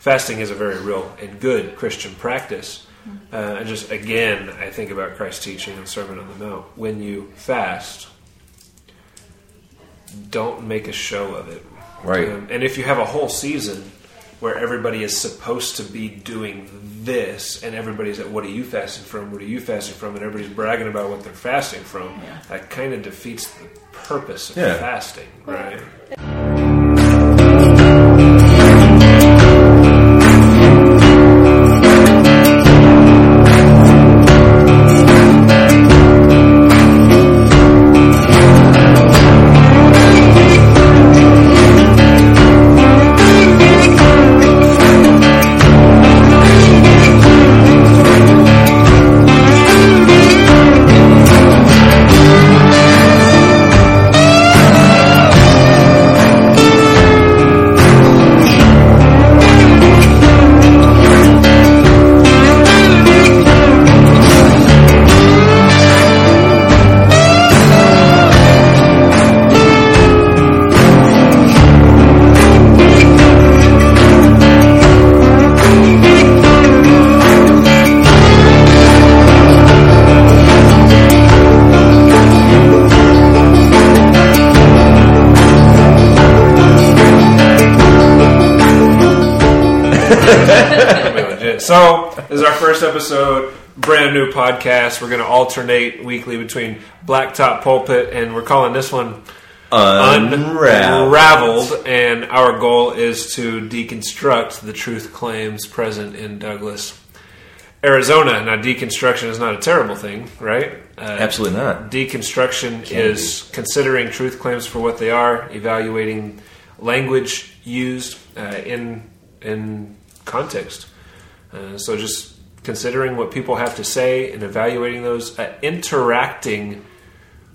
fasting is a very real and good Christian practice. Uh, and just again, I think about Christ's teaching in Sermon on the Mount. When you fast, don't make a show of it. Right. Um, and if you have a whole season where everybody is supposed to be doing this, and everybody's at, what are you fasting from? What are you fasting from? And everybody's bragging about what they're fasting from. Yeah. That kind of defeats the purpose of Yeah. fasting, right? So, this is our first episode, brand new podcast. We're going to alternate weekly between Blacktop Pulpit, and we're calling this one Unraveled. Unraveled. And our goal is to deconstruct the truth claims present in Douglas, Arizona. Now, deconstruction is not a terrible thing, right? Uh, Absolutely not. Deconstruction is considering truth claims for what they are, evaluating language used uh, in in context. Uh, so just considering what people have to say and evaluating those, uh, interacting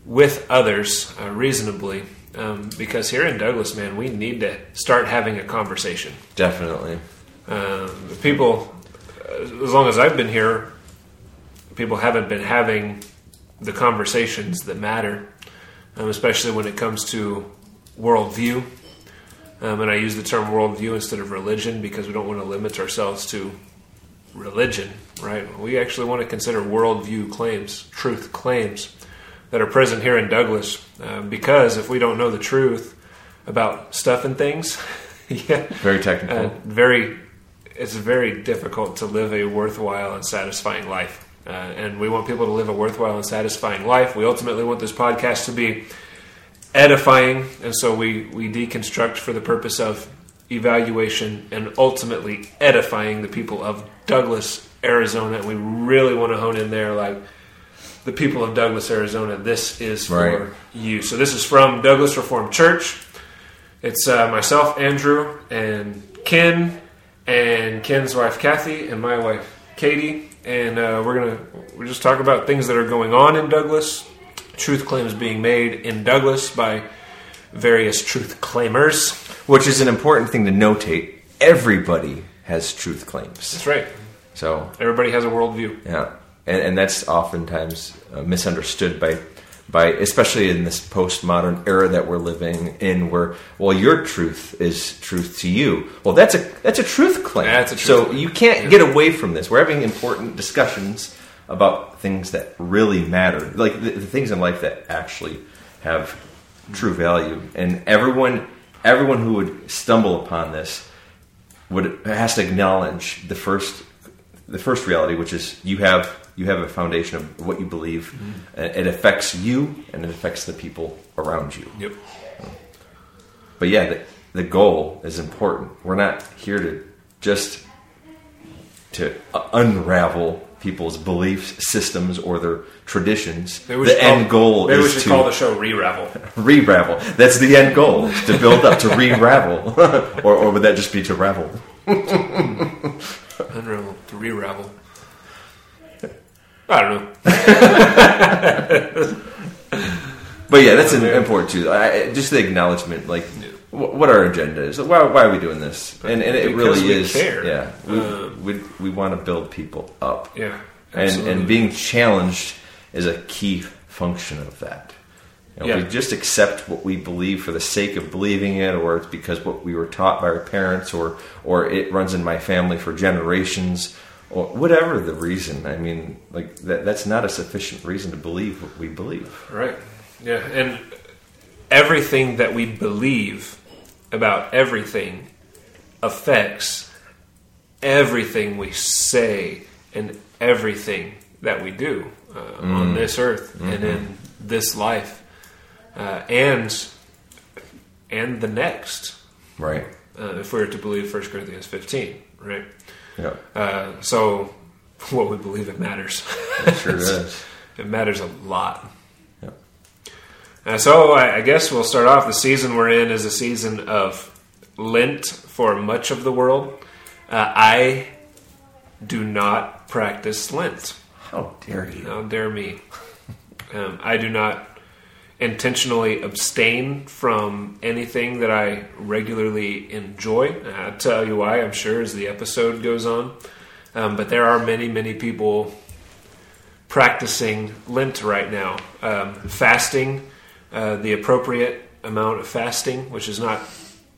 with others uh, reasonably. Um, because here in Douglas, man, we need to start having a conversation. Definitely. Um, people, as long as I've been here, people haven't been having the conversations that matter, um, especially when it comes to worldview. Um, and I use the term worldview instead of religion because we don't want to limit ourselves to religion, right? We actually want to consider worldview claims, truth claims that are present here in Douglas. Um, because if we don't know the truth about stuff and things, yeah, Very technical. uh, very it's very difficult to live a worthwhile and satisfying life uh, and we want people to live a worthwhile and satisfying life we ultimately want this podcast to be edifying and so we we deconstruct for the purpose of evaluation and ultimately edifying the people of douglas arizona. And we really want to hone in there like the people of douglas arizona this is for Right. you. So this is from douglas reformed church. It's uh, myself, Andrew, and Ken, and Ken's wife Kathy, and my wife Katie, and uh, we're gonna we just talk about things that are going on in Douglas, truth claims being made in Douglas by various truth claimers. Which is an important thing to notate. Everybody has truth claims. That's right. So, Everybody has a worldview. yeah. And, and that's oftentimes uh, misunderstood by, by, especially in this postmodern era that we're living in, where well, your truth is truth to you. Well, that's a that's a truth claim. That's a truth so claim. you can't get away from this. We're having important discussions about things that really matter, like the, the things in life that actually have true value. And everyone, everyone who would stumble upon this would has to acknowledge the first the first reality, which is you have you have a foundation of what you believe. Mm-hmm. and It affects you, and it affects the people around you. Yep. But yeah, the, the goal is important. We're not here to just to unravel people's belief systems or their traditions. The call- end goal Maybe we is should to call the show Re-Ravel. re-ravel. That's the end goal: to build up to re-ravel, or, or would that just be to ravel? Unravel to Re-Ravel. I don't know. But yeah, that's important too. I, just the acknowledgement, like what our agenda is. Why, why are we doing this? And, and it Because really is. care. Yeah, we, Um, we, we want to build people up. Yeah. and and being challenged is a key function of that. You know, Yeah. We just accept what we believe for the sake of believing it, or it's because what we were taught by our parents, or or it runs in my family for generations, or whatever the reason. I mean, like that, that's not a sufficient reason to believe what we believe. Right. Yeah. And everything that we believe about everything affects everything we say and everything that we do uh, on this earth and in this life uh, and and the next Right. uh, if we were to believe 1 corinthians 15 right Yeah. uh, so what we believe it matters It sure does. it matters a lot. Uh, so I, I guess we'll start off. The season we're in is a season of Lent for much of the world. Uh, I do not practice Lent. How dare you? How dare me? Um, I do not intentionally abstain from anything that I regularly enjoy. I'll tell you why, I'm sure, as the episode goes on. Um, but there are many, many people practicing Lent right now. Um, fasting, uh, the appropriate amount of fasting, which is not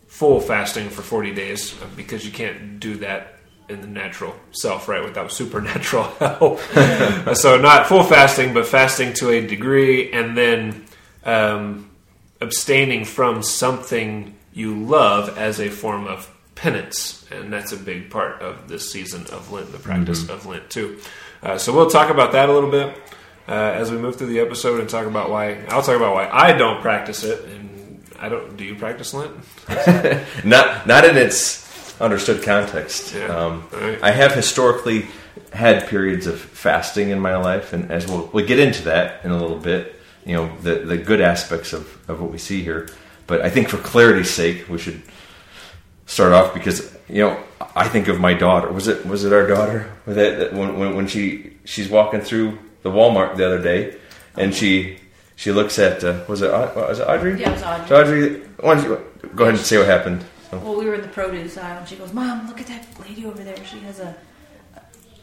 full fasting for 40 days, uh, because you can't do that in the natural self, right, without supernatural help. So, not full fasting, but fasting to a degree, and then um, abstaining from something you love as a form of penance. And that's a big part of this season of Lent, the practice of Lent, too. Uh, so, we'll talk about that a little bit uh, as we move through the episode and talk about why. I'll talk about why I don't practice it. And I don't. Do you practice Lent? Not not in its understood context. Yeah. Um, Alright. I have historically had periods of fasting in my life, and as we'll, we'll get into that in a little bit, you know, the, the good aspects of, of what we see here. But I think for clarity's sake, we should start off because you know I think of my daughter. Was it was it our daughter? That that when, when when she she's walking through the Walmart the other day, and she she looks at uh, was it Au- was it Audrey? Yeah, it was Audrey. So Audrey, why don't you go ahead and say what happened? So- Well, we were in the produce aisle, and she goes, "Mom, look at that lady over there. She has a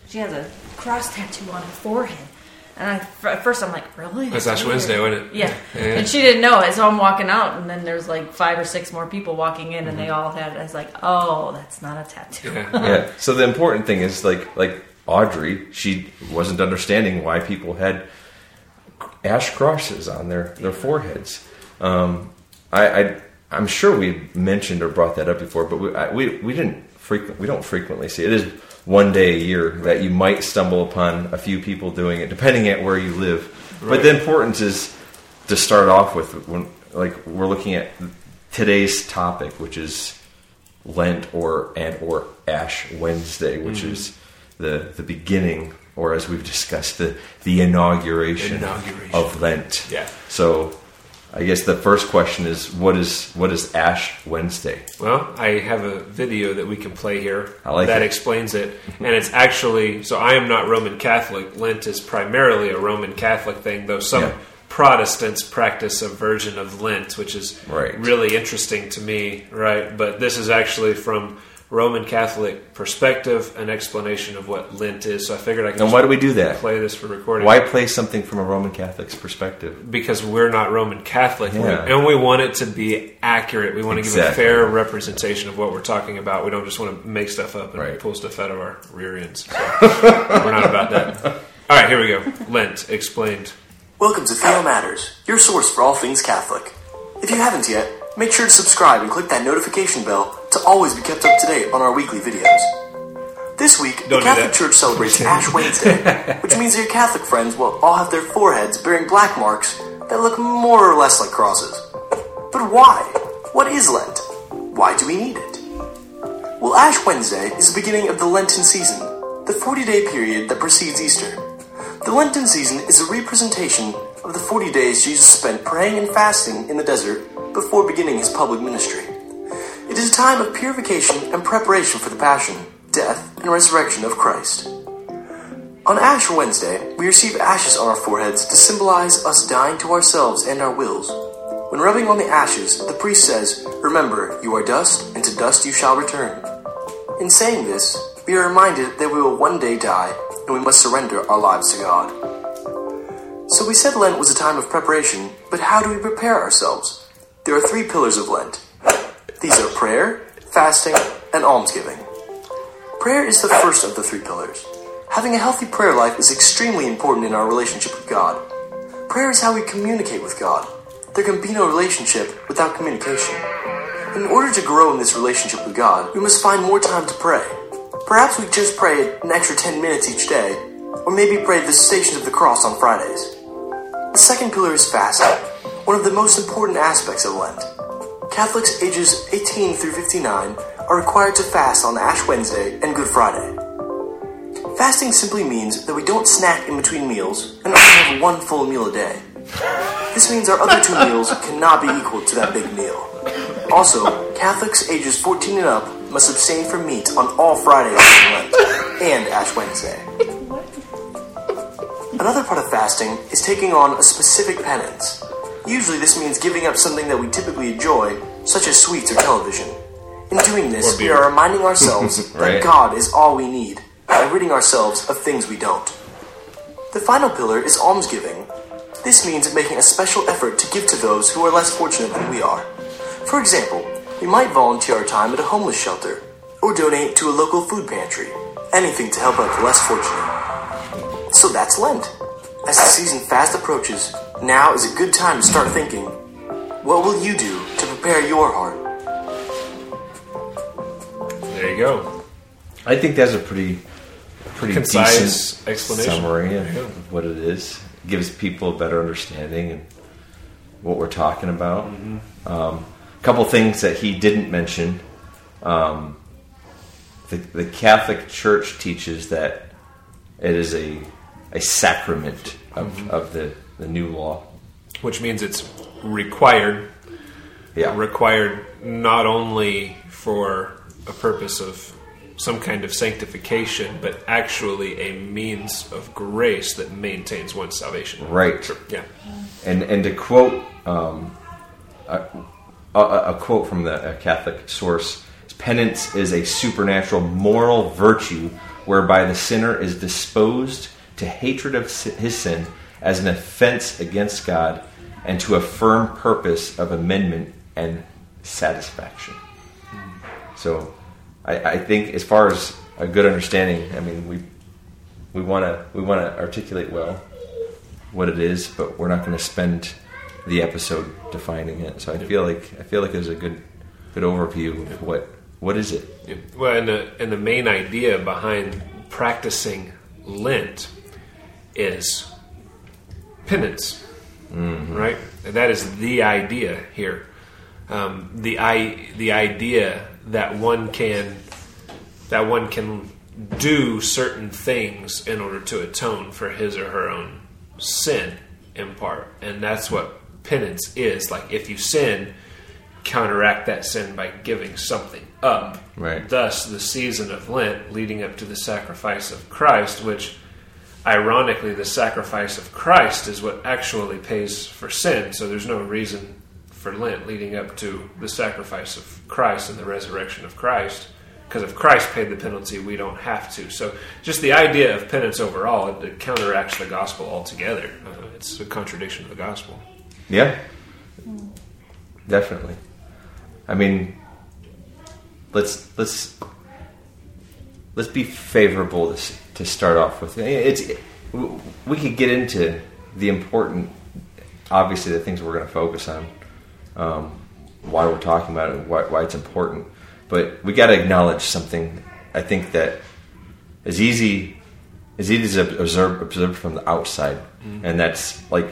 she has a cross tattoo on her forehead." And I, f- at first, I'm like, "Really?" That's Ash. Wednesday, wasn't it? Yeah. Yeah. and she didn't know it. So I'm walking out, and then there's like five or six more people walking in, and they Mm-hmm. all had. I was like, "Oh, that's not a tattoo." Yeah. yeah. So the important thing is like like Audrey, she wasn't understanding why people had ash crosses on their their foreheads. Um, I, I I'm sure we mentioned or brought that up before, but we I, we, we didn't frequent we don't frequently see it. It is one day a year that you might stumble upon a few people doing it, depending at where you live. But the importance is to start off with when like we're looking at today's topic, which is Lent or and or Ash Wednesday, which Mm-hmm. is the the beginning, or as we've discussed, the the inauguration, Inauguration. of Lent. Yeah. So, I guess the first question is, what is what is Ash Wednesday? Well, I have a video that we can play here I like that it. explains it. And it's actually, so I am not Roman Catholic. Lent is primarily a Roman Catholic thing, though some Yeah. Protestants practice a version of Lent, which is Right. really interesting to me, right? But this is actually from Roman Catholic perspective, an explanation of what Lent is. So I figured I could And why do we do that? play this for recording. Why play something from a Roman Catholic's perspective? because we're not Roman Catholic, Yeah. and we want it to be accurate. We want to give a fair representation of what we're talking about. We don't just want to make stuff up and Right. pull stuff out of our rear ends. So we're not about that. All right, here we go. Lent explained. Welcome to Theo Matters, your source for all things Catholic. If you haven't yet, make sure to subscribe and click that notification bell to always be kept up to date on our weekly videos. This week, Don't the Catholic. Church celebrates Ash Wednesday, which means your Catholic friends will all have their foreheads bearing black marks that look more or less like crosses. But why? What is Lent? Why do we need it? Well, Ash Wednesday is the beginning of the Lenten season, the 40 day period that precedes Easter. The Lenten season is a representation of the 40 days Jesus spent praying and fasting in the desert before beginning his public ministry. It is a time of purification and preparation for the passion, death, and resurrection of Christ. On Ash Wednesday, we receive ashes on our foreheads to symbolize us dying to ourselves and our wills. When rubbing on the ashes, the priest says, Remember, you are dust, and to dust you shall return. In saying this, we are reminded that we will one day die and we must surrender our lives to God. So we said Lent was a time of preparation, but how do we prepare ourselves? There are three pillars of Lent. These are prayer, fasting, and almsgiving. Prayer is the first of the three pillars. Having a healthy prayer life is extremely important in our relationship with God. Prayer is how we communicate with God. There can be no relationship without communication. In order to grow in this relationship with God, we must find more time to pray. Perhaps we just pray an extra 10 minutes each day, or maybe pray the Stations of the Cross on Fridays. The second pillar is fasting, one of the most important aspects of Lent. Catholics ages 18 through 59 are required to fast on Ash Wednesday and Good Friday. Fasting simply means that we don't snack in between meals and only have one full meal a day. This means our other two meals cannot be equal to that big meal. Also, Catholics ages 14 and up must abstain from meat on all Fridays Lent and Ash Wednesday. Another part of fasting is taking on a specific penance. Usually, this means giving up something that we typically enjoy, such as sweets or television. In doing this, we are reminding ourselves Right. that God is all we need by ridding ourselves of things we don't. The final pillar is almsgiving. This means making a special effort to give to those who are less fortunate than we are. For example, we might volunteer our time at a homeless shelter or donate to a local food pantry. Anything to help out the less fortunate. So that's Lent. As the season fast approaches, now is a good time to start thinking what will you do to prepare your heart? There you go. I think that's a pretty, pretty Concise decent explanation. summary of There you go. what it is. Gives people a better understanding and what we're talking about. Mm-hmm. Um, a couple things that he didn't mention. Um, the, the Catholic Church teaches that it is a a sacrament of, Mm-hmm. of the, the new law. Which means it's required Yeah, required not only for a purpose of some kind of sanctification, but actually a means of grace that maintains one's salvation. right. Yeah. And and to quote um, a, a, a quote from the a Catholic source, penance is a supernatural moral virtue whereby the sinner is disposed to hatred of his sin as an offense against God and to a firm purpose of amendment and satisfaction. So, I, I think as far as a good understanding, I mean we we want to we want to articulate well what it is, but we're not going to spend the episode defining it. So I feel like I feel like there's a good good overview of what what is it. Yeah. Well, and the, and the main idea behind practicing Lent is penance, right? And that is the idea here. Um, the i the idea that one can that one can do certain things in order to atone for his or her own sin, in part, and that's what penance is. Like if you sin, counteract that sin by giving something up. Right. Thus, the season of Lent leading up to the sacrifice of Christ, which ironically, the sacrifice of Christ is what actually pays for sin. So there's no reason for Lent leading up to the sacrifice of Christ and the resurrection of Christ. Because if Christ paid the penalty, we don't have to. So just the idea of penance overall, it, counteracts the gospel altogether. Uh, it's a contradiction of the gospel. Yeah, definitely. I mean, let's let's let's be favorable to, to start off with. It's we could get into the important, obviously, the things we're going to focus on, um, why we're talking about it, why, why it's important. But we got to acknowledge something. I think that is easy, is easy to observe, observe from the outside, and that's like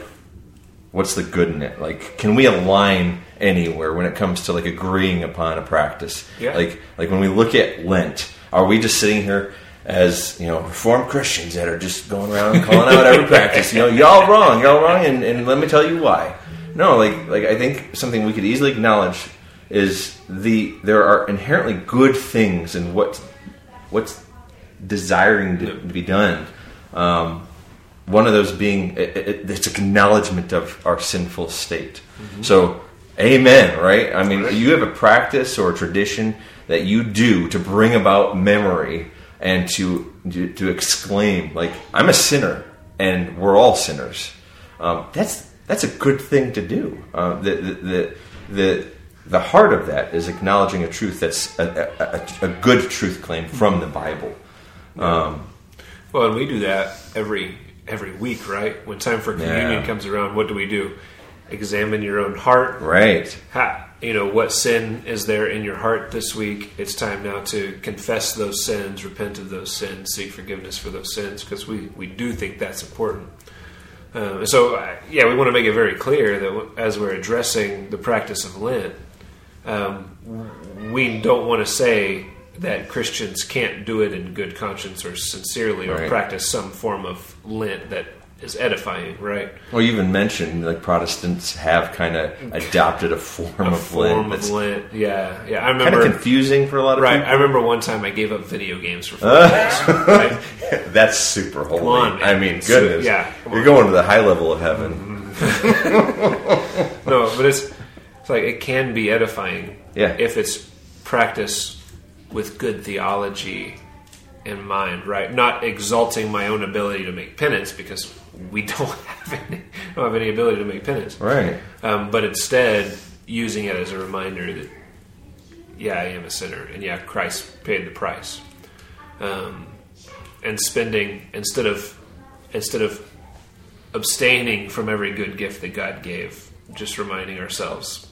what's the good in it? Like, can we align anywhere when it comes to like agreeing upon a practice? Yeah. Like, like when we look at Lent, are we just sitting here as you know reformed Christians that are just going around calling out every practice? You know, y'all wrong, y'all wrong, and, and let me tell you why. No, like, like I think something we could easily acknowledge is the there are inherently good things in what what's desiring to, to be done. Um, one of those being it, it, it's acknowledgement of our sinful state. So, amen. Right? I mean, you have a practice or a tradition that you do to bring about memory and to to, exclaim like I'm a sinner and we're all sinners. um, that's that's a good thing to do. Uh, the, the the the heart of that is acknowledging a truth that's a, a, a, a good truth claim from the Bible. Um, Well, and we do that every every week, right? When time for communion Yeah. comes around, what do we do? Examine your own heart. right. Ha, you know what sin is there in your heart this week? It's time now to confess those sins, repent of those sins, seek forgiveness for those sins, because we we do think that's important. Um, so, uh, yeah, we want to make it very clear that as we're addressing the practice of Lent, um, we don't want to say that Christians can't do it in good conscience or sincerely or Right. practice some form of Lent that is edifying, right? Well, you even mentioned like Protestants have kind of adopted a form A of form Lent of Lent, yeah, yeah. I remember kind of confusing for a lot of Right. I remember one time I gave up video games for four days. Right? That's super holy. on. I mean, goodness. yeah, You're going to the high level of heaven. Mm-hmm. No, but it's it's like it can be edifying. Yeah. If it's practiced with good theology in mind, right? Not exalting my own ability to make penance because we don't have any, don't have any ability to make penance. Right. Um, but instead using it as a reminder that yeah, I am a sinner, and yeah, Christ paid the price. Um, and spending instead of instead of abstaining from every good gift that God gave, just reminding ourselves,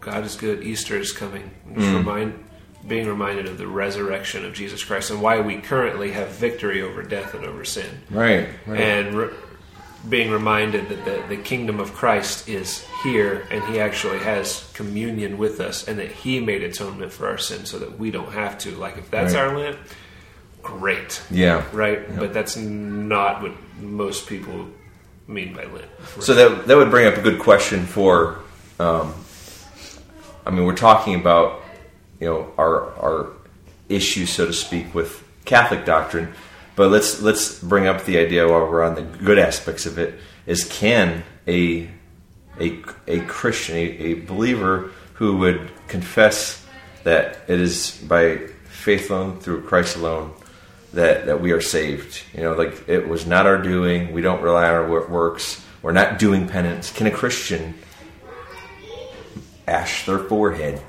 God is good. Easter is coming. Just remind, being reminded of the resurrection of Jesus Christ and why we currently have victory over death and over sin Right. right. and re- being reminded that the, the kingdom of Christ is here and he actually has communion with us and that he made atonement for our sins so that we don't have to. Like, if that's Right. our Lent, great. yeah. Right? But that's not what most people mean by Lent. So that that would bring up a good question for. Um, I mean, we're talking about you know our our issues, so to speak, with Catholic doctrine, but let's let's bring up the idea while we're on the good aspects of it. Is can a a a Christian, a, a believer who would confess that it is by faith alone through Christ alone that that we are saved. You know, like it was not our doing. We don't rely on our wor- works. We're not doing penance. Can a Christian ash their forehead?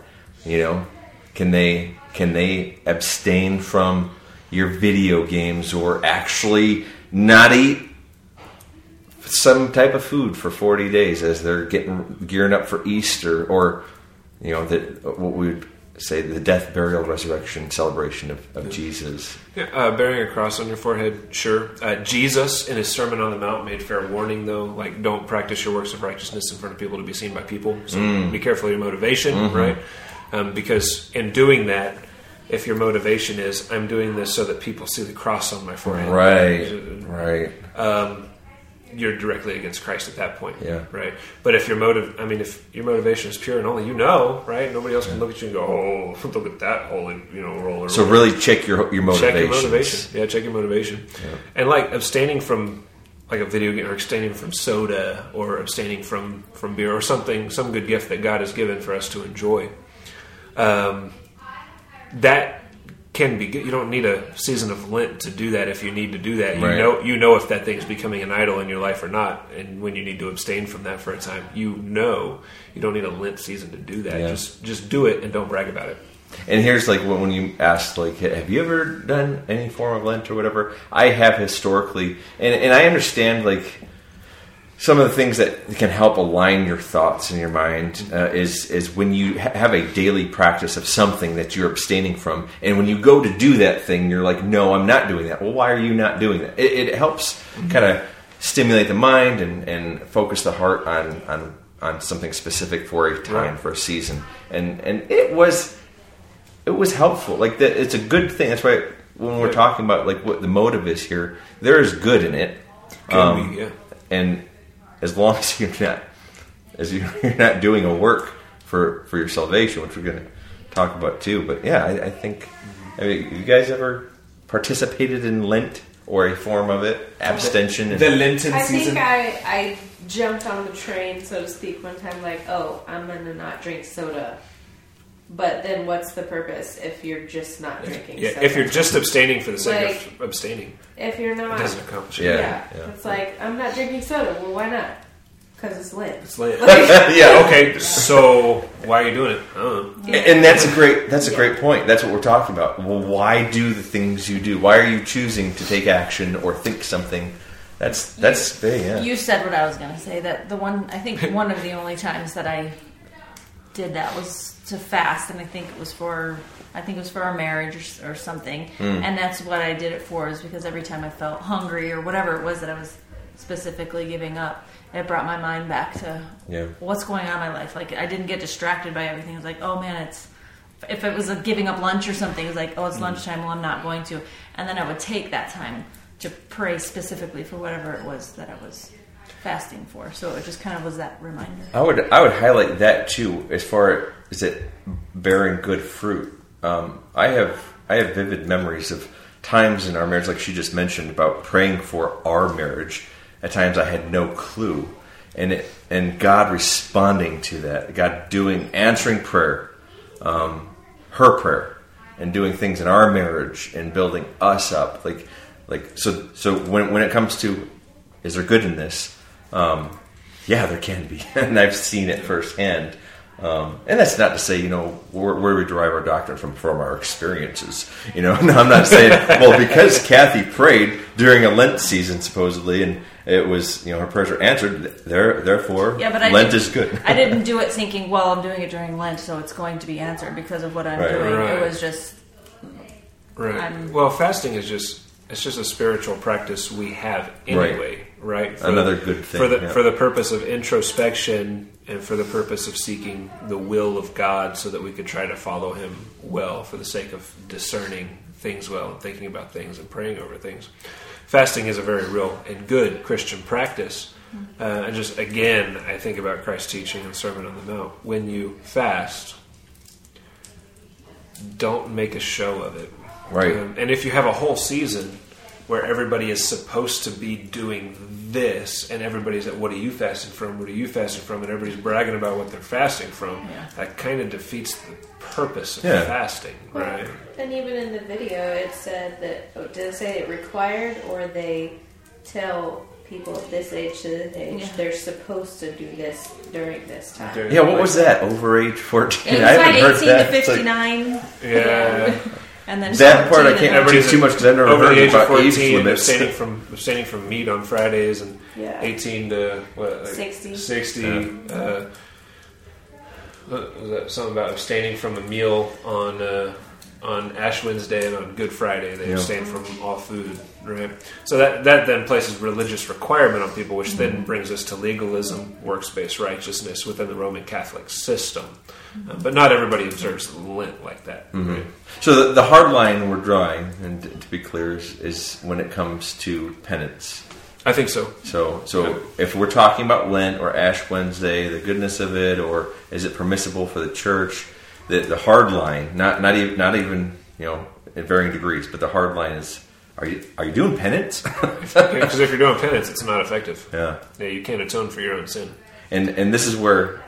You know, can they can they abstain from your video games or actually not eat some type of food for 40 days as they're getting gearing up for Easter or you know that what we would say the death burial resurrection celebration of, of Jesus Yeah, uh, bearing a cross on your forehead, sure. Uh, Jesus, in his Sermon on the Mount, made fair warning, though, like don't practice your works of righteousness in front of people to be seen by people. So Mm. be careful of your motivation, Mm-hmm. right? Um, because in doing that, if your motivation is I'm doing this so that people see the cross on my forehead, right right um, you're directly against Christ at that point. Yeah. Right. But if your motive, I mean, if your motivation is pure and only you know, right? Nobody else can look at you and go, "Oh, look at that holy, you know, roller." so really check your your motivation. check your motivation. Yeah, check your motivation. And like abstaining from like a video game or abstaining from soda or abstaining from from beer or something, some good gift that God has given for us to enjoy. Um, that can be good. You don't need a season of Lent to do that. If you need to do that, you Right. know you know if that thing's becoming an idol in your life or not, and when you need to abstain from that for a time, you know you don't need a Lent season to do that. Yeah. Just just do it and don't brag about it. And here's like when when you asked, like, have you ever done any form of Lent or whatever? I have historically, and, and I understand like some of the things that can help align your thoughts in your mind uh, is is when you ha- have a daily practice of something that you're abstaining from, and when you go to do that thing, you're like, no, I'm not doing that. Well, why are you not doing that? It, it helps kind of stimulate the mind and, and focus the heart on on on something specific for a time Right. for a season, and and it was it was helpful. Like that, it's a good thing. That's why when we're talking about like what the motive is here, there is good in it. Um, yeah. And as long as you're not as you're you're not doing a work for for your salvation, which we're going to talk about too. But yeah, I, I think. I mean, you guys ever participated in Lent or a form of it, abstention? and- The Lenten I season. think I, I jumped on the train, so to speak, one time, like, oh, I'm gonna not drink soda But then, what's the purpose if you're just not drinking? Yeah, soda? if you're just abstaining for the sake Like- of abstaining, if you're it not, doesn't accomplish Yeah. yeah, yeah. it's like I'm not drinking soda. Well, why not? Because it's lit. It's late. yeah. okay, so why are you doing it? I don't know. And that's a great that's a Yeah. great point. That's what we're talking about. Well, why do the things you do? Why are you choosing to take action or think something? That's that's big, yeah. You said what I was going to say. That the one I think one of the only times that I did that was to fast, and I think it was for I think it was for our marriage or, or something. Hmm. And that's what I did it for, is because every time I felt hungry or whatever it was that I was specifically giving up, it brought my mind back to Yeah. what's going on in my life. Like I didn't get distracted by everything. It was like, oh man, it's if it was a giving up lunch or something, it was like, oh, it's hmm. lunchtime. Well, I'm not going to. And then I would take that time to pray specifically for whatever it was that I was fasting for. So it just kind of was that reminder. I would I would highlight that too, as far as it bearing good fruit. Um, I have I have vivid memories of times in our marriage, like she just mentioned, about praying for our marriage. At times, I had no clue, and it, and God responding to that, God doing answering prayer, um, her prayer, and doing things in our marriage and building us up. Like like so so when when it comes to is there good in this? Um, yeah, there can be, and I've seen it firsthand. Um, and that's not to say, you know, where, where we derive our doctrine from from our experiences. You know, no, I'm not saying. well, because Kathy prayed during a Lent season, supposedly, and it was, you know, her prayers were answered. There, therefore, Yeah, but I Lent is good. I didn't do it thinking, well, I'm doing it during Lent, so it's going to be answered because of what I'm Right. doing. Right. It was just Right. I'm- well, fasting is just it's just a spiritual practice we have anyway, right? For Another the- good thing, for the yeah. for the purpose of introspection and for the purpose of seeking the will of God, so that we could try to follow Him well, for the sake of discerning things well, and thinking about things and praying over things. Fasting is a very real and good Christian practice. Uh, and just again, I think about Christ's teaching in Sermon on the Mount. When you fast, don't make a show of it. Right. Um, and if you have a whole season where everybody is supposed to be doing this, and everybody's at, what are you fasting from? What are you fasting from? And everybody's bragging about what they're fasting from, Yeah. that kind of defeats the purpose of Yeah. fasting, right? And even in the video, it said that. Oh, did it say it required, or they tell people at this age to this age Yeah. they're supposed to do this during this time? Yeah, what was that? Over age fourteen? it I like haven't heard 18 that. to It's like- 59. Yeah. And then That part I can't and remember too much because I've never over heard the age of 14, age limits. abstaining from abstaining from meat on Fridays, and Yeah. 18 to what, like 60. 60 Yeah. uh, was that something about abstaining from a meal on uh, on Ash Wednesday and on Good Friday? They Yeah. abstain from all food, right? So that that then places religious requirement on people, which Mm-hmm. then brings us to legalism, works based righteousness within the Roman Catholic system. Uh, but not everybody observes Lent like that. Mm-hmm. Right? So the, the hard line we're drawing, and to- to be clear, is, is when it comes to penance. I think so. So, so Yeah. if we're talking about Lent or Ash Wednesday, the goodness of it, or is it permissible for the church? The, the hard line, not not even not even you know in varying degrees, but the hard line is: are you are you doing penance? Because if you're doing penance, it's not effective. yeah, Yeah, you can't atone for your own sin. and and this is where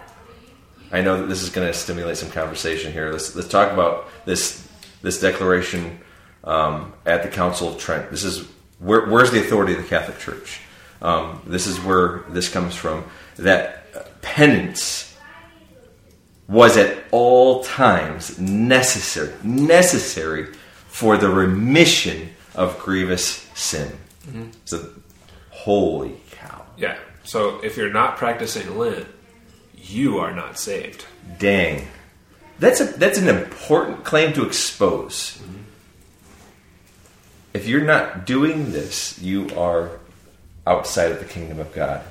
I know that this is going to stimulate some conversation here. Let's let's talk about this this declaration um, at the Council of Trent. This is where, where's the authority of the Catholic Church. Um, this is where this comes from. That penance was at all times necessary necessary for the remission of grievous sin. Mm-hmm. So, holy cow! Yeah. So if you're not practicing Lent, you are not saved. Dang. That's a that's an important claim to expose. Mm-hmm. If you're not doing this, you are outside of the kingdom of God.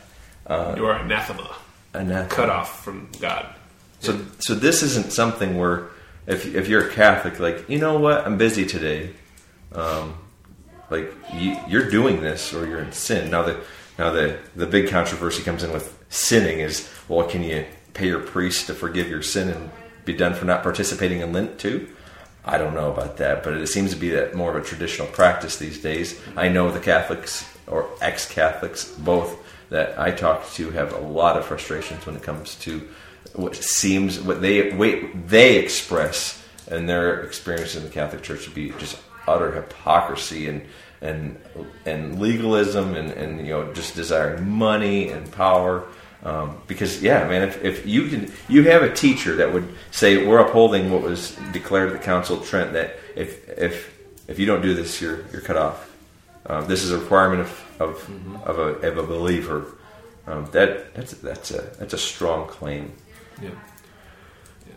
Uh, you are anathema, Anathema. cut off from God. So so this isn't something where if if you're a Catholic, like you know what, I'm busy today. Um, like you, you're doing this or you're in sin. Now the now the the big controversy comes in with sinning is well, can you pay your priest to forgive your sin and be done for not participating in Lent too? I don't know about that, but it seems to be that more of a traditional practice these days. I know the Catholics or ex-Catholics both that I talk to have a lot of frustrations when it comes to what seems what they wait they express and their experience in the Catholic Church to be just utter hypocrisy and and and legalism and, and you know just desiring money and power. Um, because yeah, man, if, if you can, you have a teacher that would say we're upholding what was declared at the Council of Trent that if if if you don't do this, you're you're cut off. Um, this is a requirement of of, mm-hmm. of, a, of a believer. Um, that that's that's a that's a strong claim. Yeah.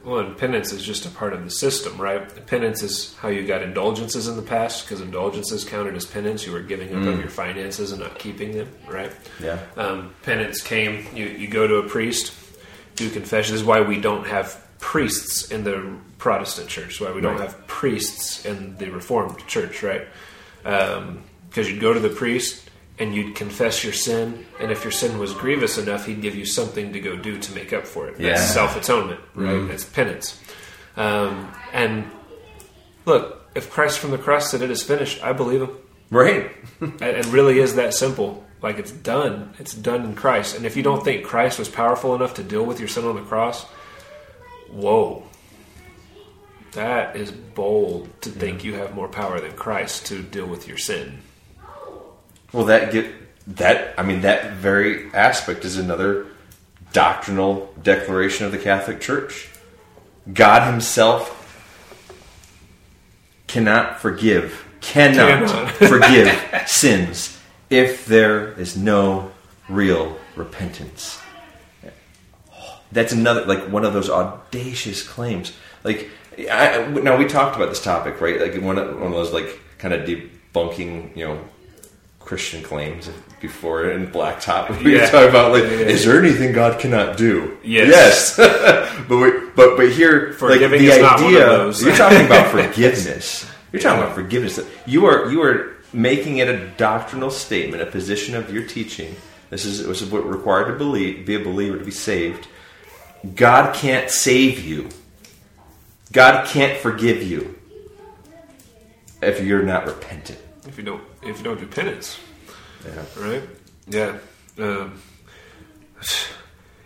Well, and penance is just a part of the system, right? Penance is how you got indulgences in the past, because indulgences counted as penance. You were giving up mm. of your finances and not keeping them, right? Yeah. Um, penance came. You you go to a priest, do confession. This is why we don't have priests in the Protestant church. Why we don't have priests in the Reformed church, right? Because um, you'd go to the priest, and you'd confess your sin, and if your sin was grievous enough, he'd give you something to go do to make up for it. Yeah. That's self atonement, right? Mm. It's penance. Um, and look, if Christ from the cross said it is finished, I believe him. Right. it really is that simple. Like it's done. It's done in Christ. And if you don't think Christ was powerful enough to deal with your sin on the cross, whoa. That is bold to think you have more power than Christ to deal with your sin. Well, that get that. I mean, that very aspect is another doctrinal declaration of the Catholic Church. God Himself cannot forgive, cannot, forgive sins if there is no real repentance. That's another like one of those audacious claims. Like I, now we talked about this topic, right? Like one of, one of those like kind of debunking, you know, Christian claims before in Blacktop. We yeah. talk about like, yeah, yeah, is there anything God cannot do? Yes, yes. but we, but but here, Forgiving like the idea you're talking about forgiveness. You're talking about forgiveness. You are you are making it a doctrinal statement, a position of your teaching. This is, this is what required to believe, be a believer to be saved. God can't save you. God can't forgive you if you're not repentant if you don't if you don't do penance. Yeah. Right. Yeah. Um,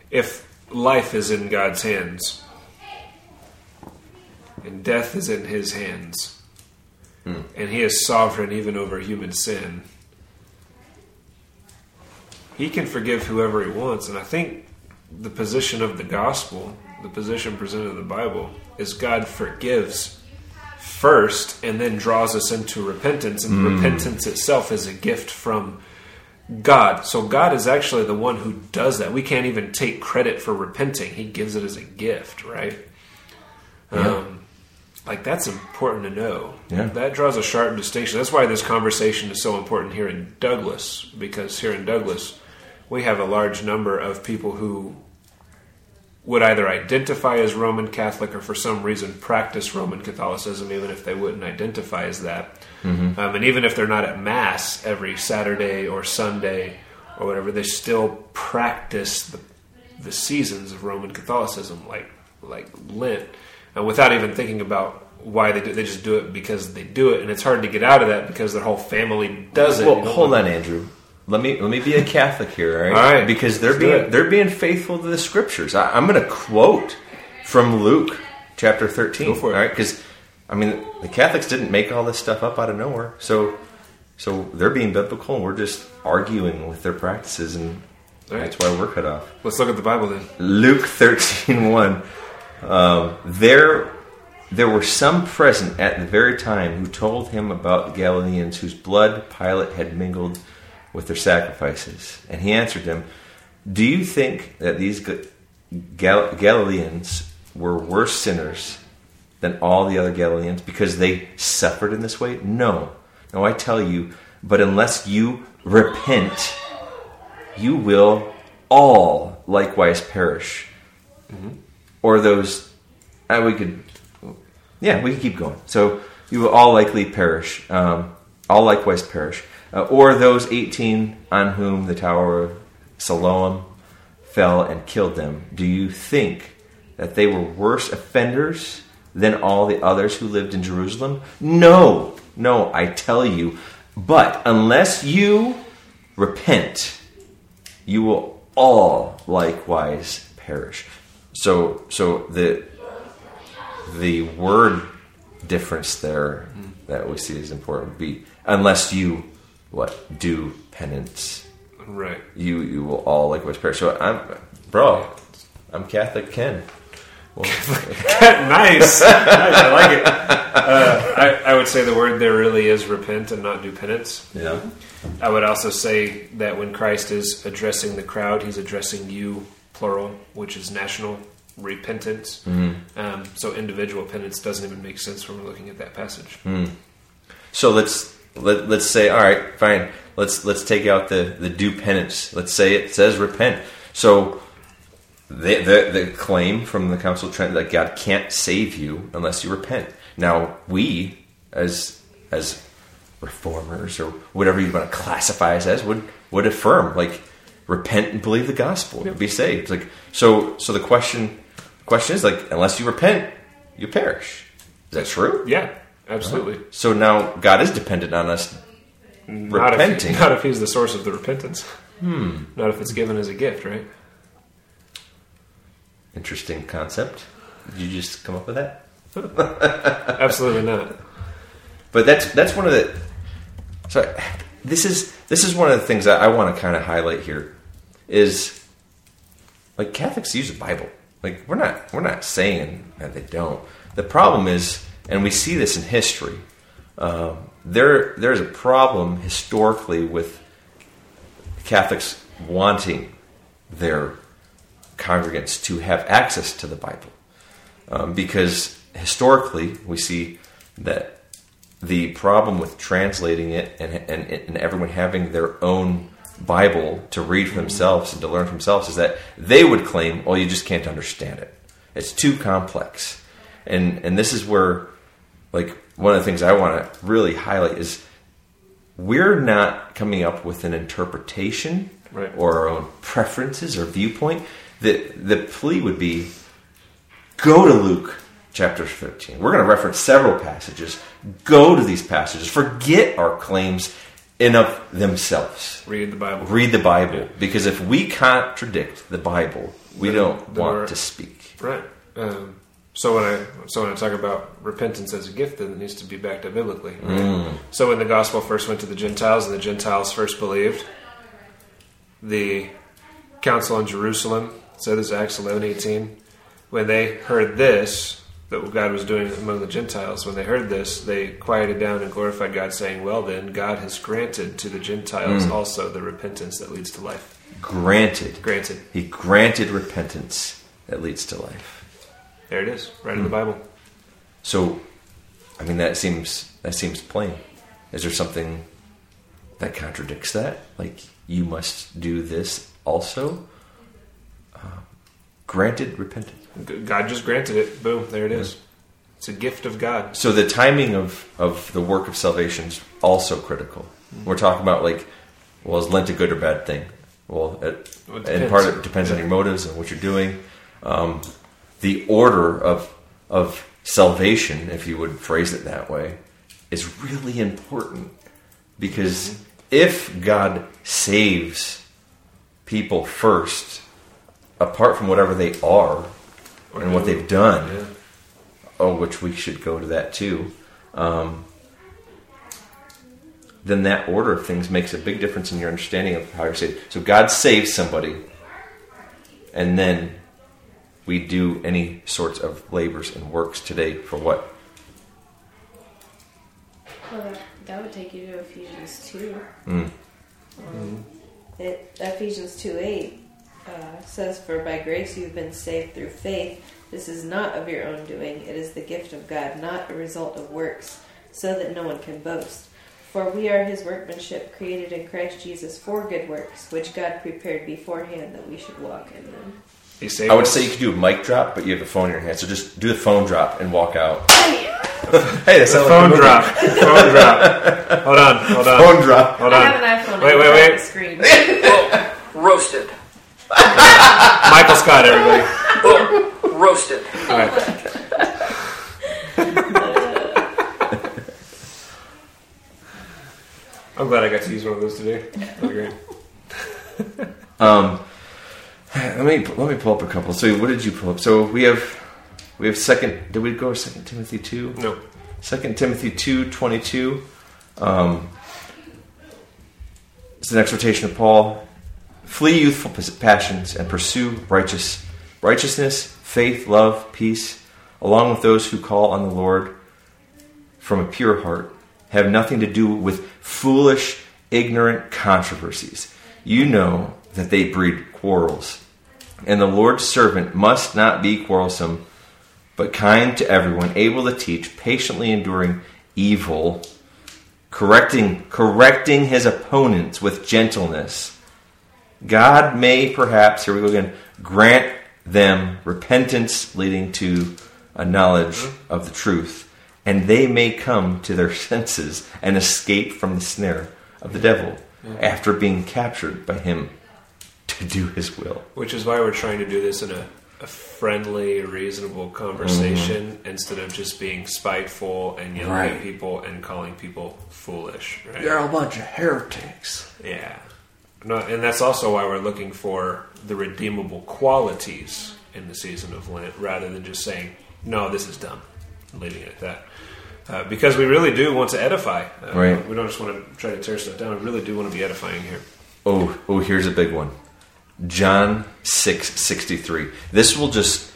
if life is in God's hands and death is in His hands, hmm. and He is sovereign even over human sin, He can forgive whoever He wants. And I think the position of the gospel, the position presented in the Bible, is God forgives first and then draws us into repentance. And mm. repentance itself is a gift from God. So God is actually the one who does that. We can't even take credit for repenting, He gives it as a gift, right? Yeah. Um, like that's important to know. Yeah. That draws a sharp distinction. That's why this conversation is so important here in Douglas, because here in Douglas, we have a large number of people who would either identify as Roman Catholic or for some reason practice Roman Catholicism, even if they wouldn't identify as that. Mm-hmm. Um, and even if they're not at Mass every Saturday or Sunday or whatever, they still practice the, the seasons of Roman Catholicism, like like Lent, and without even thinking about why they do. They just do it because they do it, and it's hard to get out of that because their whole family does it. Well, you know? hold on, Andrew let me let me be a Catholic here, all right? all right. Because they're being they're being faithful to the scriptures. I, am going to quote from Luke chapter 13. Go for it. All right, because I mean the Catholics didn't make all this stuff up out of nowhere. So so they're being biblical, and we're just arguing with their practices, and right. that's why we're cut off. Let's look at the Bible then. Luke 13, 1. Um, there there were some present at the very time who told him about the Galileans whose blood Pilate had mingled with their sacrifices. And he answered them, Do you think that these Gal- Galileans were worse sinners than all the other Galileans because they suffered in this way? No. No, I tell you, but unless you repent, you will all likewise perish. Mm-hmm. Or those, uh, we could, yeah, we could keep going. So you will all likely perish, um, all likewise perish uh, or those 18 on whom the Tower of Siloam fell and killed them, do you think that they were worse offenders than all the others who lived in Jerusalem? No, no, I tell you. But unless you repent, you will all likewise perish. So so the the word difference there that we see is important be unless you what do penance, Right. you you will all likewise perish. So I'm bro, I'm Catholic Ken. Well, nice. nice. I like it. Uh, I, I would say the word there really is repent and not do penance. yeah. I would also say that when Christ is addressing the crowd, he's addressing you, plural, which is national repentance. Um, so individual penance doesn't even make sense when we're looking at that passage. So let's let, let's say all right, fine. Let's let's take out the the do penance. Let's say it says repent. So the the, the claim from the Council of Trent that God can't save you unless you repent. Now we as as reformers or whatever you want to classify us as would would affirm like repent and believe the gospel and be saved. Like so so the question question is like unless you repent you perish. Is that true? Yeah, absolutely. So now God is dependent on us Not if, repenting. not if he's the source of the repentance. Hmm. Not if it's given as a gift, right? Interesting concept. Did you just come up with that? Absolutely not. But that's that's one of the. So this is this is one of the things that I want to kind of highlight here, is like Catholics use the Bible. Like we're not we're not saying that they don't. The problem is, and we see this in history. Um, there there's a problem historically with Catholics wanting their congregants to have access to the Bible. Um, because historically, we see that the problem with translating it and, and, and everyone having their own Bible to read for themselves and to learn for themselves is that they would claim, well, you just can't understand it. It's too complex. And, and this is where, like, one of the things I want to really highlight is we're not coming up with an interpretation Right. or our own preferences or viewpoint. The, the plea would be go to Luke chapter 15. We're going to reference several passages. Go to these passages. Forget our claims in of themselves. Read the Bible. Read the Bible. Because if we contradict the Bible, we Then- don't want to speak. Right. Um, so when I so when I talk about repentance as a gift, then it needs to be backed up biblically. Right? So when the gospel first went to the Gentiles and the Gentiles first believed, the council in Jerusalem said this is Acts eleven eighteen. When they heard this, that God was doing among the Gentiles, when they heard this, they quieted down and glorified God, saying, "Well, then God has granted to the Gentiles mm. also the repentance that leads to life." Granted. Granted, He granted repentance that leads to life. There it is, right in the Bible. So, I mean, that seems that seems plain. Is there something that contradicts that? Like you must do this also. Uh, granted repentance. God just granted it. Boom, there it is. It's a gift of God. So the timing of of the work of salvation is also critical. We're talking about like, well, is Lent a good or bad thing? Well, it, Well, it and part of it depends on your motives and what you're doing. Um, the order of of salvation, if you would phrase it that way, is really important because if God saves people first, apart from whatever they are and what they've done, Yeah. oh, which we should go to that too, um, then that order of things makes a big difference in your understanding of how you're saved. So God saves somebody, and then we do any sorts of labors and works today for what? Well, that, that would take you to Ephesians 2. Mm. Um, it, Ephesians 2 8 uh, says, For by grace you've been saved through faith. This is not of your own doing, it is the gift of God, not a result of works, so that no one can boast. For we are his workmanship, created in Christ Jesus for good works, which God prepared beforehand that we should walk in them. He saved I would us. say you could do a mic drop, but you have the phone in your hand, so just do the phone drop and walk out. hey, that's The phone drop. phone drop. Hold on. Hold on. Phone drop. Hold I on. have an iPhone. Wait, wait, wait. tap the. Roasted. Michael Scott, everybody. Boom. Roasted. All right. I'm glad I got to use one of those today. That was great. Um, Let me let me pull up a couple. So what did you pull up? So we have we have second. Did we go Second Timothy two? No. Second Timothy two twenty two. Um, it's an exhortation of Paul: flee youthful passions and pursue righteous righteousness, faith, love, peace, along with those who call on the Lord from a pure heart. Have nothing to do with foolish, ignorant controversies. You know that they breed quarrels. And the Lord's servant must not be quarrelsome, but kind to everyone, able to teach, patiently enduring evil, correcting correcting his opponents with gentleness. God may perhaps, here we go again, grant them repentance leading to a knowledge of the truth, and they may come to their senses and escape from the snare of the devil after being captured by him to do his will. Which is why we're trying to do this in a, a friendly, reasonable conversation instead of just being spiteful and yelling Right. at people and calling people foolish. Right? You're a bunch of heretics. Yeah. No, and that's also why we're looking for the redeemable qualities in the season of Lent rather than just saying, no, this is dumb, and leaving it at that. Uh, because we really do want to edify. Uh, Right. We don't just want to try to tear stuff down. We really do want to be edifying here. Oh, oh, here's a big one. John six sixty three. This will just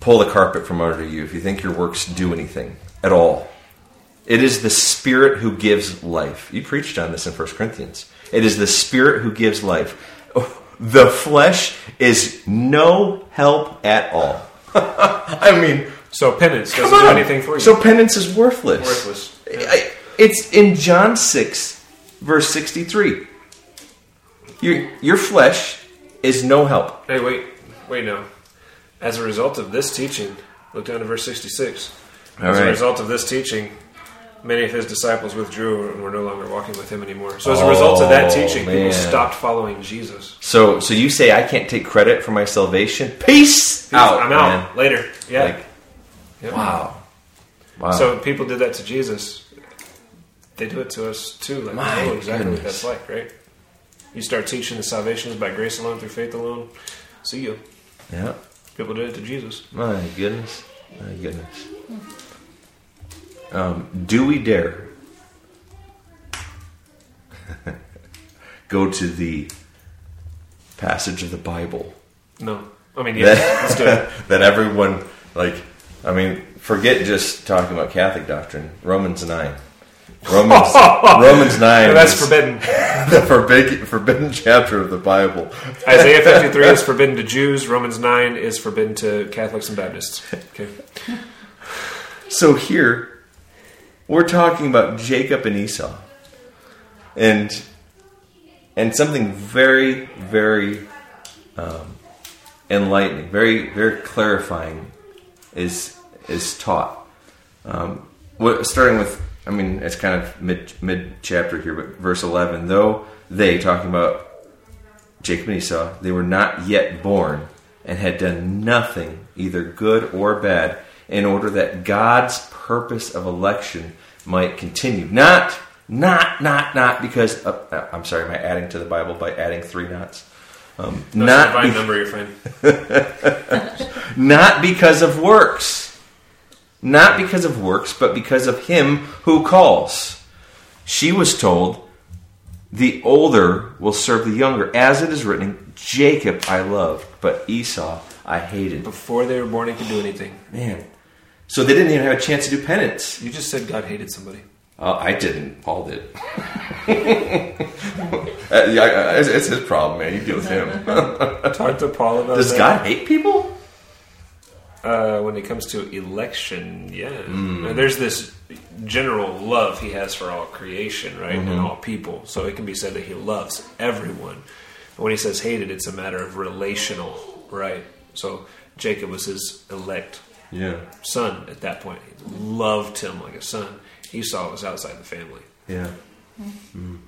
pull the carpet from under you if you think your works do anything at all. It is the Spirit who gives life. You preached on this in 1 Corinthians. It is the Spirit who gives life. The flesh is no help at all. I mean, So penance doesn't do anything for you. So penance is worthless. Worthless. I- It's in John 6, verse 63. Your, your flesh is no help. Hey, wait, wait now. As a result of this teaching, look down to verse 66. All as a result of this teaching, many of his disciples withdrew and were no longer walking with him anymore. So as a result of that Oh, teaching, man. people stopped following Jesus. So, so you say I can't take credit for my salvation? Peace, out. I'm out man. later. Yeah. Like, Yeah. wow. Wow. So people did that to Jesus. They do it to us too. Like My know exactly what that's like, right? You start teaching the salvation is by grace alone through faith alone. See you. yeah. People did it to Jesus. My goodness. My goodness. Um, do we dare go to the passage of the Bible No, I mean, yeah, let's do it. that, that everyone like? I mean, forget just talking about Catholic doctrine. Romans nine. Romans, Romans nine. No, that's is forbidden. The forbidden, forbidden chapter of the Bible. Isaiah 53 is forbidden to Jews. Romans 9 is forbidden to Catholics and Baptists. Okay. So here, we're talking about Jacob and Esau, and and something very, very um, enlightening, very, very clarifying is is taught. Um, starting with, I mean, it's kind of mid mid chapter here, but verse eleven. Though they talking about Jacob and Esau, they were not yet born and had done nothing, either good or bad, in order that God's purpose of election might continue. Not, not, not, not because. Uh, I'm sorry, am I adding to the Bible by adding three knots? Um, not, be- number, not because of works. Not because of works, but because of him who calls. She was told, The older will serve the younger, as it is written, Jacob I loved, but Esau I hated. Before they were born, he could do anything. Man. So they didn't even have a chance to do penance. You just said God hated somebody. Uh, I didn't. Paul did. Uh, it's his problem, man. You deal with him. Talk to Paul about Does that. God hate people? Uh, when it comes to election, yeah. Now, there's this general love he has for all creation, right, and all people. So it can be said that he loves everyone. But when he says hated, it's a matter of relational, right? So Jacob was his elect Yeah. son at that point. He loved him like a son. Esau was outside the family. Yeah. Mm.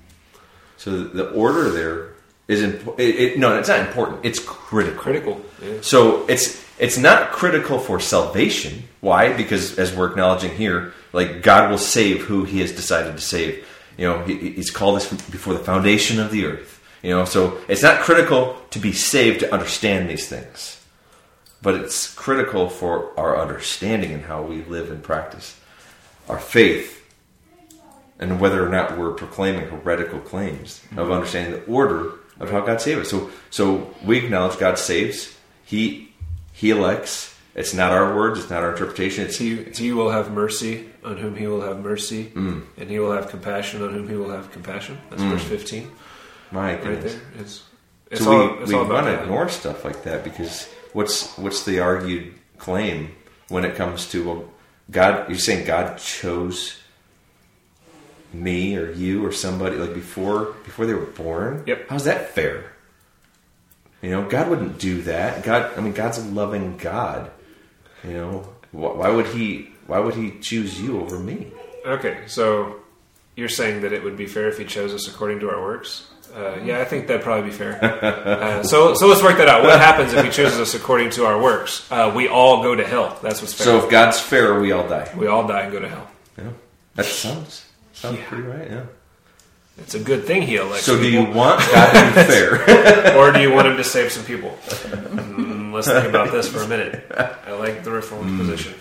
So the- the order there is important. It, it, no, it's not important. It's critical. Critical. Yeah. So it's it's not critical for salvation. Why? Because as we're acknowledging here, like God will save who He has decided to save. You know, he, He's called us before the foundation of the earth. You know, so it's not critical to be saved to understand these things, but it's critical for our understanding and how we live and practice our faith, and whether or not we're proclaiming heretical claims of mm-hmm. understanding the order of how God saved us. So, so we acknowledge God saves. He He elects. It's not our words. It's not our interpretation. It's He, he will have mercy on whom he will have mercy, Mm. and he will have compassion on whom he will have compassion. That's verse 15 my right goodness. there. It's, it's so all, we, we want to ignore stuff like that because what's what's the argued claim when it comes to well, God? You're saying God chose me or you or somebody like before before they were born. Yep. How's that fair? You know, God wouldn't do that. God, I mean, God's a loving God. You know, why, would he? Why would he choose you over me? Okay, so you're saying that it would be fair if he chose us according to our works? Uh, yeah, I think that'd probably be fair. Uh, so, so let's work that out. What happens if he chooses us according to our works? Uh, we all go to hell. That's what's fair. So if God's fair, we all die. we all die and go to hell. Yeah, that sounds sounds Yeah. pretty right. Yeah. It's a good thing he elects. So do you want God to be fair? or do you want him to save some people? Mm, let's think about this for a minute. I like the reformed position.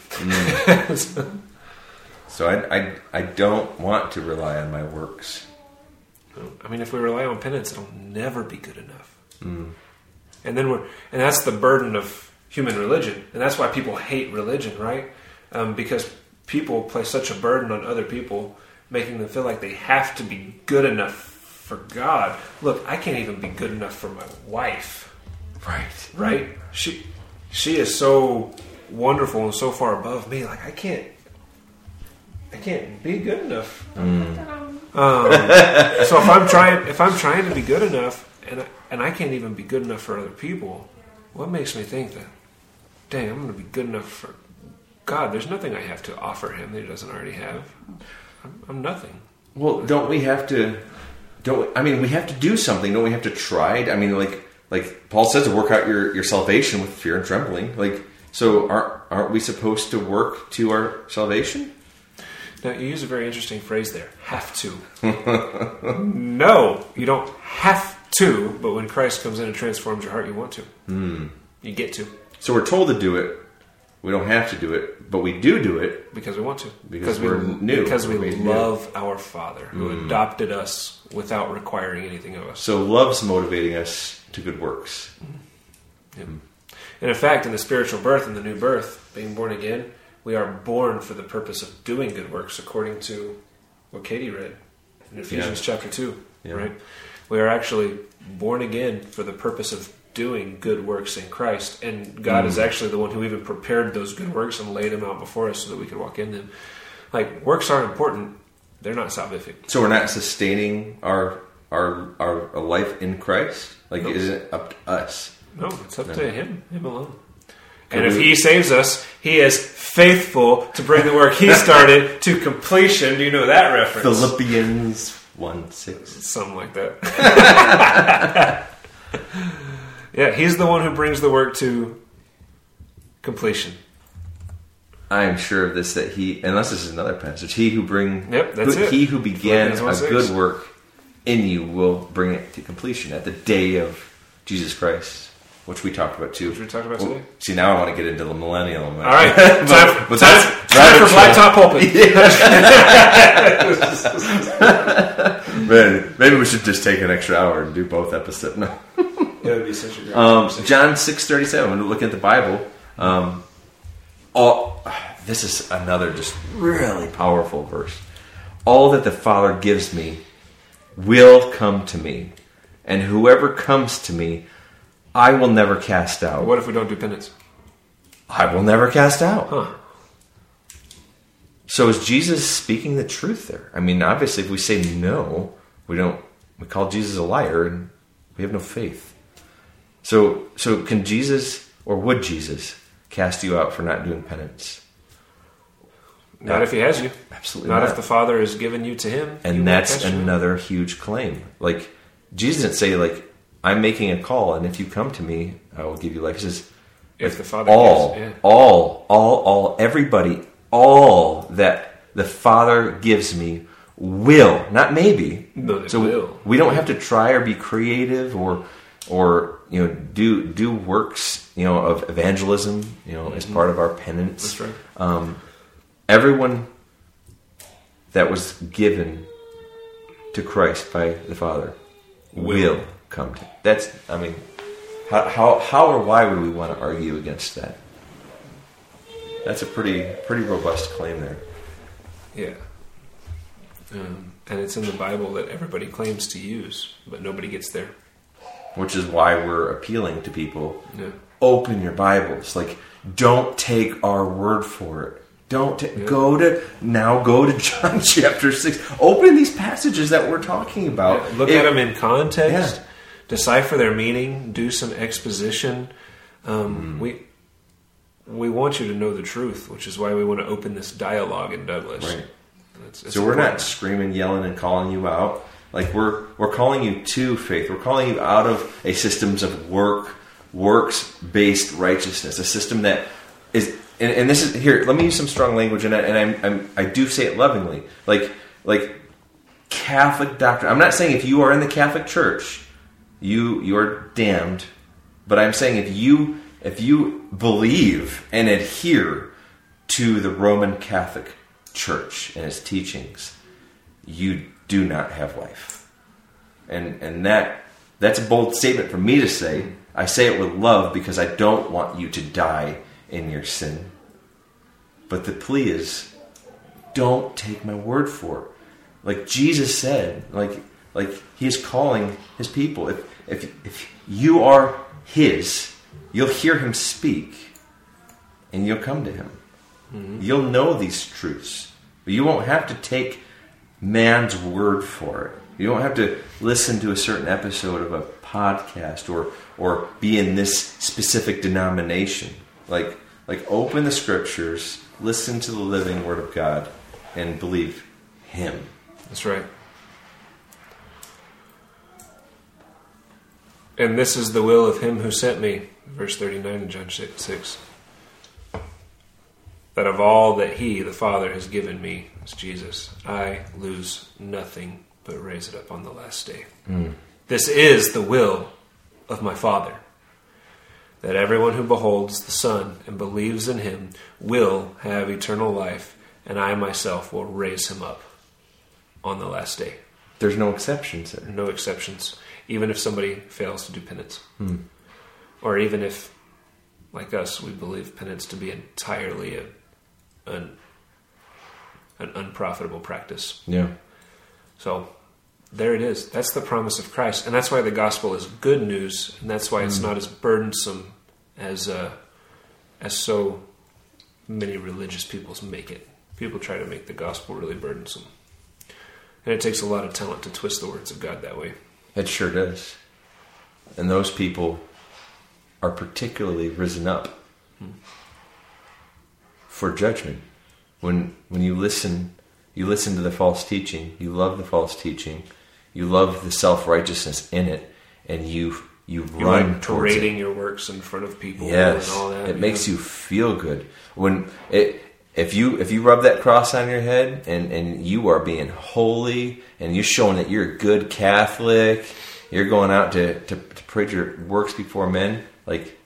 So I, I, I don't want to rely on my works. I mean, if we rely on penance, it'll never be good enough. And then we're, and that's the burden of human religion, and that's why people hate religion, right? Um, because people place such a burden on other people, making them feel like they have to be good enough for God. Look, I can't even be good enough for my wife, Right. right? She, she is so wonderful and so far above me. Like I can't, I can't be good enough. Um, so if I'm trying, if I'm trying to be good enough, and I, and I can't even be good enough for other people, what makes me think that, dang, I'm going to be good enough for God? There's nothing I have to offer Him that He doesn't already have. I'm, I'm nothing. Well, don't we have to? Don't we, I mean we have to do something? Don't we have to try? it? I mean, like like Paul says to work out your, your salvation with fear and trembling. Like so, aren't aren't we supposed to work to our salvation? Now you use a very interesting phrase there. Have to. no, you don't have to. But when Christ comes in and transforms your heart, you want to. Hmm. You get to So we're told to do it. We don't have to do it, but we do do it. because we want to. Because we we're new. Because we We're new. love our Father who mm. adopted us without requiring anything of us. So love's motivating us to good works. Mm-hmm. And in fact, in the spiritual birth in the new birth, being born again, we are born for the purpose of doing good works, according to what Katie read in Ephesians chapter 2. Yeah. Right? We are actually born again for the purpose of doing good works in Christ. And God Mm. is actually the one who even prepared those good works and laid them out before us so that we could walk in them. Like, works are important, they're not salvific. So we're not sustaining our our our life in Christ. Like, No. isn't it up to us? No, it's up to Him, Him alone. Can And if He saves us, He is faithful to bring the work He started to completion. Do you know that reference? Philippians one six. Something like that. yeah, He's the one who brings the work to completion. I am sure of this that he, unless this is another passage, he who bring, Yep, that's who, it. he who began a good work in you will bring it to completion at the day of Jesus Christ, which we talked about too. Which we talked about Well, today. See, now I want to get into the millennial. All right, time, time, but that's- time for blacktop pulpit. Man, maybe we should just take an extra hour and do both episodes. No. It would be such a great Um. John six thirty seven. When we look at the Bible, um, all this is another just really powerful verse. All that the Father gives me will come to me, and whoever comes to me, I will never cast out. What if we don't do penance? I will never cast out. Huh. So is Jesus speaking the truth there? I mean, obviously, if we say no, we don't. We call Jesus a liar, and we have no faith. So, so can Jesus or would Jesus cast you out for not doing penance? Not if He has you. Absolutely Not not. if the Father has given you to Him. And that's you another huge claim. Like Jesus didn't say, like I'm making a call, and if you come to me, I will give you life. He says, If the Father all, gives, yeah. all, all, all, everybody, all that the Father gives me will, not maybe. No, so will. we don't have to try or be creative or or you know do do works you know of evangelism you know as part of our penance. That's right. Um, everyone that was given to Christ by the Father will, come to. That's I mean, how, how how or why would we want to argue against that? That's a pretty pretty robust claim there. Yeah. Um, and it's in the Bible that everybody claims to use, but nobody gets there. Which is why we're appealing to people. Yeah. Open your Bibles. Like, don't take our word for it. Don't ta- go to now. Go to John chapter six. Open these passages that we're talking about. Look It- at them in context, Yeah. decipher their meaning, do some exposition. Um, We we want you to know the truth, which is why we want to open this dialogue in Douglas. Right. It's- it's So we're not screaming, yelling, and calling you out. Like we're we're calling you to faith. We're calling you out of a systems of work, works based righteousness, a system that is. And, and this is here. Let me use some strong language, and I, and I'm, I'm I do say it lovingly. Like like Catholic doctrine. I'm not saying if you are in the Catholic Church, you you're damned. But I'm saying if you if you believe and adhere to the Roman Catholic Church and its teachings, you do not have life. And and that that's a bold statement for me to say. I say it with love because I don't want you to die in your sin. But the plea is don't take my word for it. Like Jesus said, like like he is calling his people. If if if you are his, you'll hear him speak and you'll come to him. Mm-hmm. You'll know these truths. But you won't have to take man's word for it. You don't have to listen to a certain episode of a podcast or or be in this specific denomination. Like like open the scriptures, listen to the living word of God and believe him. That's right. And this is the will of him who sent me, verse 39 in John 6. 6. That of all that he, the Father, has given me, Jesus, I lose nothing but raise it up on the last day. Hmm. This is the will of my Father. That everyone who beholds the Son and believes in him will have eternal life, and I myself will raise him up on the last day. There's no exceptions there. No exceptions. Even if somebody fails to do penance. Hmm. Or even if, like us, we believe penance to be entirely a, an, an unprofitable practice. Yeah. So there it is. That's the promise of Christ. And that's why the gospel is good news. And that's why it's not as burdensome as, uh, as so many religious peoples make it. People try to make the gospel really burdensome. And it takes a lot of talent to twist the words of God that way. It sure does. And those people are particularly risen up for judgment. When when you listen, you listen to the false teaching, you love the false teaching, you love the self righteousness in it, and you you You run like towards it. parading your works in front of people Yes, and all that. it makes you feel good when it. If you if you rub that cross on your head and, and you are being holy and you're showing that you're a good Catholic, you're going out to, to, to parade your works before men, like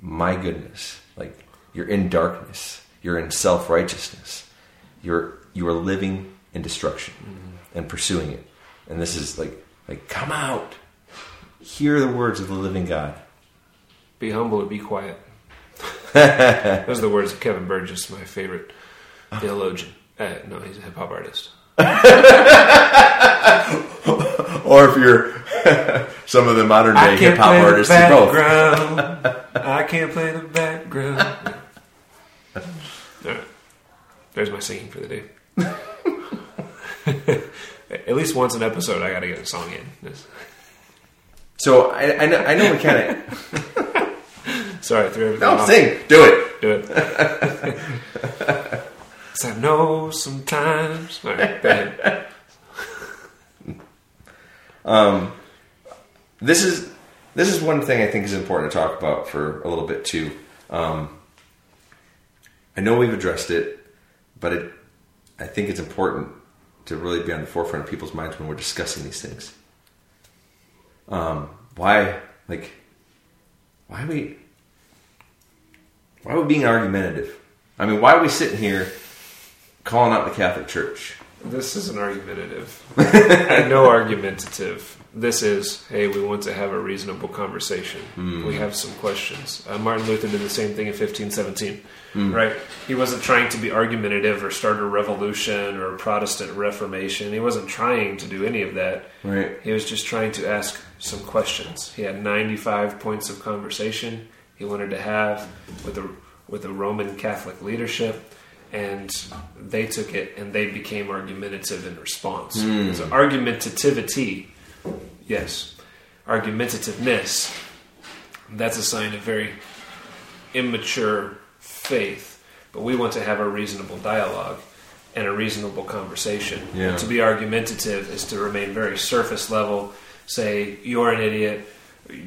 my goodness, like you're in darkness, you're in self righteousness, you're you are living in destruction and pursuing it, and this is like like come out, hear the words of the living God. Be humble and be quiet. Those are the words of Kevin Burgess, my favorite theologian. Uh, no, he's a hip hop artist. or if you're some of the modern day hip hop artists, both. I can't play the background. There's my singing for the day. At least once an episode, I got to get a song in. So I, I know I know we kind of Sorry, I threw everything no off. sing, do it. Do it. 'Cause I know sometimes. All right, go ahead. This is this is one thing I think is important to talk about for a little bit too. Um, I know we've addressed it, but it, I think it's important to really be on the forefront of people's minds when we're discussing these things. Um, why, like, why are we, why are we being argumentative? I mean, why are we sitting here calling out the Catholic Church? This isn't argumentative. no argumentative. This is, hey, we want to have a reasonable conversation. Hmm. We have some questions. Uh, Martin Luther did the same thing in 1517, hmm. right? He wasn't trying to be argumentative or start a revolution or a Protestant Reformation. He wasn't trying to do any of that. Right. He was just trying to ask some questions. He had 95 points of conversation he wanted to have with the with the Roman Catholic leadership, and they took it and they became argumentative in response. Hmm. So argumentativity, yes, argumentativeness. That's a sign of very immature faith. But we want to have a reasonable dialogue and a reasonable conversation. Yeah. To be argumentative is to remain very surface level. Say you're an idiot.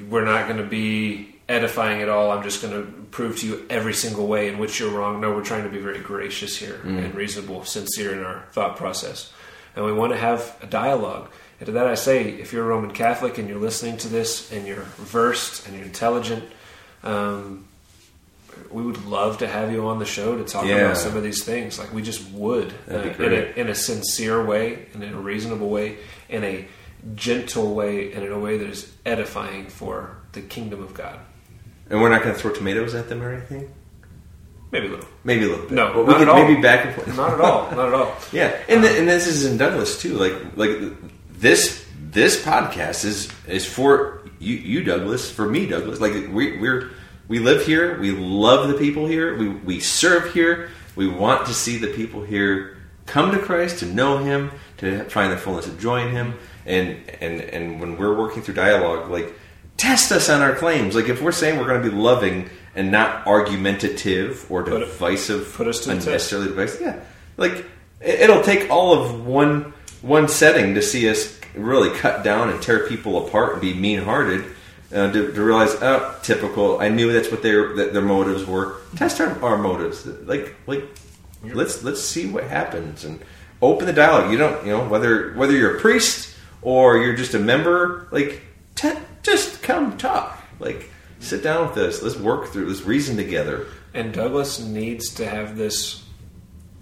We're not going to be edifying at all. I'm just going to prove to you every single way in which you're wrong. No, we're trying to be very gracious here mm. and reasonable, sincere in our thought process. And we want to have a dialogue. And to that I say, if you're a Roman Catholic and you're listening to this and you're versed and you're intelligent, um, we would love to have you on the show to talk Yeah. about some of these things. Like we just would, uh, in, a, in a sincere way, and in a reasonable way, in a gentle way, and in a way that is edifying for the kingdom of God. And we're not going to throw tomatoes at them or anything? Maybe a little. Maybe a little bit. No, but we not all. maybe back and forth. Not at all. Not at all. Yeah, and th- and this is in Douglas too. Like like this this podcast is is for you, you Douglas, for me Douglas. Like we we're we live here. We love the people here. We we serve here. We want to see the people here come to Christ, to know Him, to find the fullness of joy in Him. And and and when we're working through dialogue, like test us on our claims. Like if we're saying we're going to be loving and not argumentative or Put it- divisive, put us to unnecessarily divisive. Yeah, like it- it'll take all of one one setting to see us really cut down and tear people apart and be mean hearted. Uh, to, to realize, oh, typical. I knew that's what their that their motives were. Test our, our motives. Like like let's let's see what happens and open the dialogue. You don't you know whether whether you're a priest or you're just a member. Like te- just come talk. Like sit down with us. Let's work through. Let's reason together. And Douglas needs to have this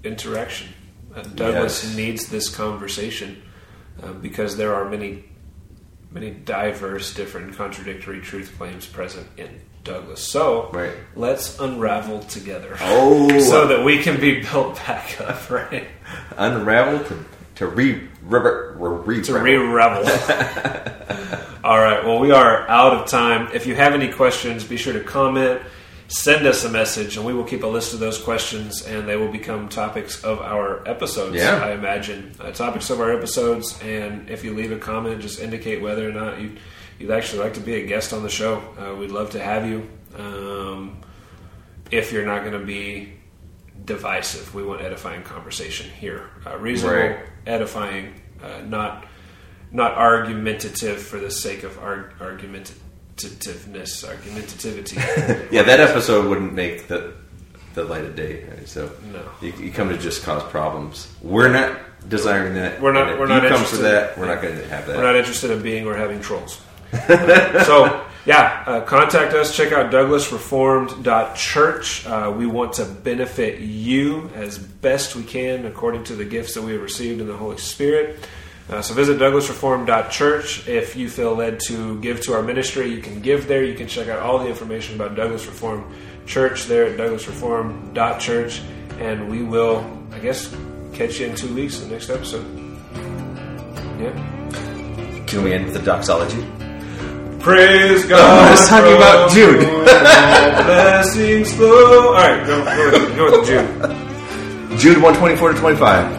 interaction. Douglas Yes. needs this conversation uh, because there are many, many diverse, different, contradictory truth claims present in Douglas. So Right. let's unravel together. Oh. so that we can be built back up, right? unravel to to re re, re, to re-revel. All right. Well, we are out of time. If you have any questions, be sure to comment, send us a message, and we will keep a list of those questions, and they will become topics of our episodes. Yeah. I imagine uh, topics of our episodes. And if you leave a comment, just indicate whether or not you you'd actually like to be a guest on the show. Uh, we'd love to have you. Um, if you're not going to be divisive, we want edifying conversation here. Uh, reasonable, Right. edifying, uh, not not argumentative for the sake of arg- argumentativeness, argumentativity. Yeah, that episode wouldn't make the the light of day. right? So No. you, you come to just cause problems. We're not desiring that. We're not- we're you not come interested. for that. We're not going to have that. We're not interested in being or having trolls. so, yeah, uh, contact us. Check out douglasreformed.church. Uh, we want to benefit you as best we can according to the gifts that we have received in the Holy Spirit. Uh, so visit douglasreformed.church. If you feel led to give to our ministry, you can give there. You can check out all the information about Douglas Reformed Church there at douglasreformed.church. And we will, I guess, catch you in two weeks in the next episode. Yeah. Can we end with the doxology? Praise God. Oh, let's talk about Jude. Blessings flow. All right, go, go, with, go with Jude. Jude 124 to 25.